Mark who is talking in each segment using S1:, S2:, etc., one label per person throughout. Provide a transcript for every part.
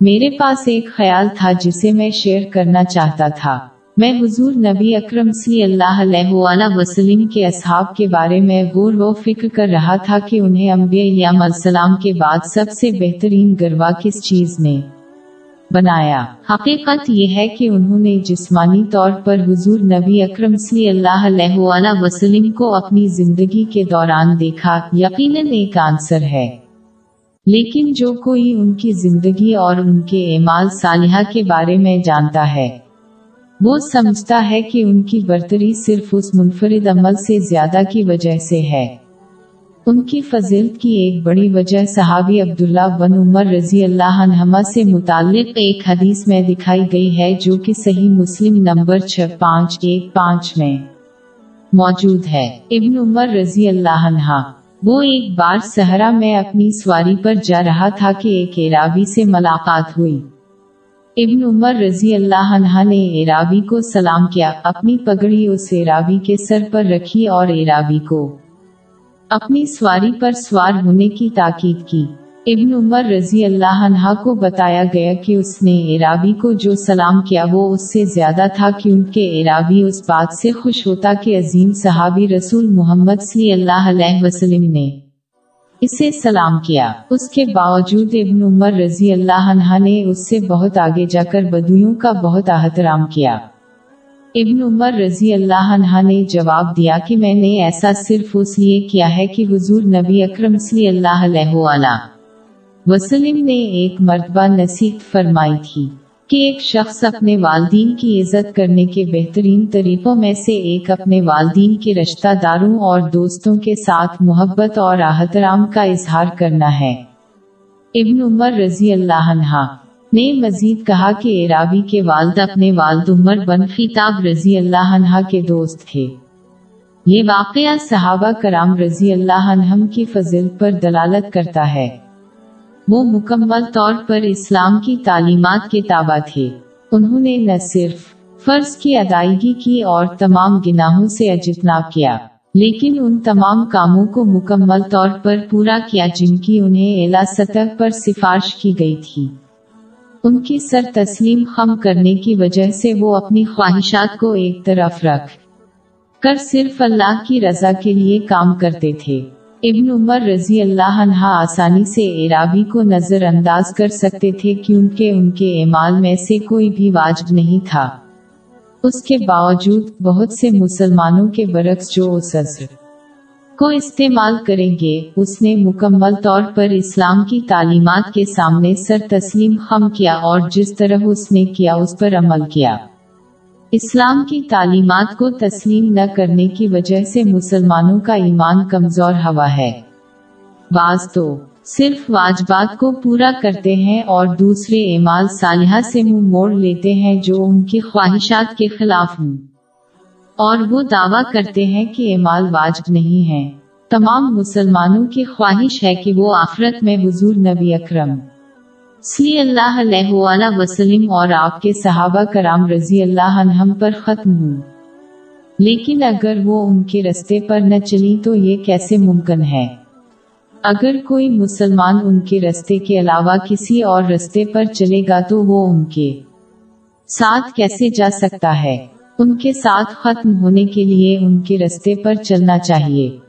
S1: میرے پاس ایک خیال تھا جسے میں شیئر کرنا چاہتا تھا۔ میں حضور نبی اکرم صلی اللہ علیہ وآلہ وسلم کے اصحاب کے بارے میں غور و فکر کر رہا تھا کہ انہیں انبیاء السلام کے بعد سب سے بہترین گروا کس چیز نے بنایا۔ حقیقت یہ ہے کہ انہوں نے جسمانی طور پر حضور نبی اکرم صلی اللہ علیہ وآلہ وسلم کو اپنی زندگی کے دوران دیکھا، یقیناً ایک آنسر ہے۔ لیکن جو کوئی ان کی زندگی اور ان کے اعمال صالحہ کے بارے میں جانتا ہے، وہ سمجھتا ہے کہ ان کی برتری صرف اس منفرد عمل سے زیادہ کی وجہ سے ہے۔ ان کی فضیلت کی ایک بڑی وجہ صحابی عبداللہ بن عمر رضی اللہ عنہما سے متعلق ایک حدیث میں دکھائی گئی ہے جو کہ صحیح مسلم نمبر چھ، پانچ، ایک، پانچ میں موجود ہے۔ ابن عمر رضی اللہ عنہ وہ ایک بار صحرا میں اپنی سواری پر جا رہا تھا کہ ایک عراوی سے ملاقات ہوئی۔ ابن عمر رضی اللہ عنہ نے عرابی کو سلام کیا، اپنی پگڑی اس عراوی کے سر پر رکھی اور عرابی کو اپنی سواری پر سوار ہونے کی تاکید کی۔ ابن عمر رضی اللہ عنہ کو بتایا گیا کہ اس نے عرابی کو جو سلام کیا وہ اس سے زیادہ تھا کیونکہ عرابی اس بات سے خوش ہوتا کہ عظیم صحابی رسول محمد صلی اللہ علیہ وسلم نے اسے سلام کیا۔ اس کے باوجود ابن عمر رضی اللہ عنہ نے اس سے بہت آگے جا کر بدویوں کا بہت احترام کیا۔ ابن عمر رضی اللہ عنہ نے جواب دیا کہ میں نے ایسا صرف اس لیے کیا ہے کہ حضور نبی اکرم صلی اللہ علیہ وآلہ وسلم نے ایک مرتبہ نصیحت فرمائی تھی کہ ایک شخص اپنے والدین کی عزت کرنے کے بہترین طریقوں میں سے ایک اپنے والدین کے رشتہ داروں اور دوستوں کے ساتھ محبت اور احترام کا اظہار کرنا ہے۔ ابن عمر رضی اللہ عنہ نے مزید کہا کہ عرابی کے والد اپنے والد عمر بن خطاب رضی اللہ عنہ کے دوست تھے۔ یہ واقعہ صحابہ کرام رضی اللہ عنہم کی فضل پر دلالت کرتا ہے۔ وہ مکمل طور پر اسلام کی تعلیمات کے تابع تھے۔ انہوں نے نہ صرف فرض کی ادائیگی کی اور تمام گناہوں سے اجتناب کیا، لیکن ان تمام کاموں کو مکمل طور پر پورا کیا جن کی انہیں اعلیٰ سطح پر سفارش کی گئی تھی۔ ان کی سر تسلیم خم کرنے کی وجہ سے وہ اپنی خواہشات کو ایک طرف رکھ کر صرف اللہ کی رضا کے لیے کام کرتے تھے۔ ابن عمر رضی اللہ عنہ آسانی سے عرابی کو نظر انداز کر سکتے تھے کیونکہ ان کے اعمال میں سے کوئی بھی واجب نہیں تھا۔ اس کے باوجود بہت سے مسلمانوں کے برعکس جو اس عصر کو استعمال کریں گے، اس نے مکمل طور پر اسلام کی تعلیمات کے سامنے سر تسلیم خم کیا اور جس طرح اس نے کیا، اس پر عمل کیا۔ اسلام کی تعلیمات کو تسلیم نہ کرنے کی وجہ سے مسلمانوں کا ایمان کمزور ہوا ہے۔ بعض تو صرف واجبات کو پورا کرتے ہیں اور دوسرے اعمال صالحہ سے منہ موڑ لیتے ہیں جو ان کی خواہشات کے خلاف ہوں۔ اور وہ دعویٰ کرتے ہیں کہ اعمال واجب نہیں ہے تمام مسلمانوں کی خواہش ہے کہ وہ آفرت میں حضور نبی اکرم صلی اللہ علیہ وآلہ وسلم اور آپ کے صحابہ کرام رضی اللہ عنہم پر ختم ہوں۔ لیکن اگر وہ ان کے رستے پر نہ چلی تو یہ کیسے ممکن ہے؟ اگر کوئی مسلمان ان کے رستے کے علاوہ کسی اور رستے پر چلے گا تو وہ ان کے ساتھ کیسے جا سکتا ہے؟ ان کے ساتھ ختم ہونے کے لیے ان کے رستے پر چلنا چاہیے۔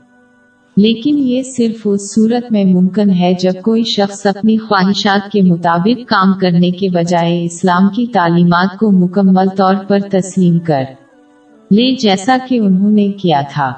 S1: لیکن یہ صرف اس صورت میں ممکن ہے جب کوئی شخص اپنی خواہشات کے مطابق کام کرنے کے بجائے اسلام کی تعلیمات کو مکمل طور پر تسلیم کر لے، جیسا کہ انہوں نے کیا تھا۔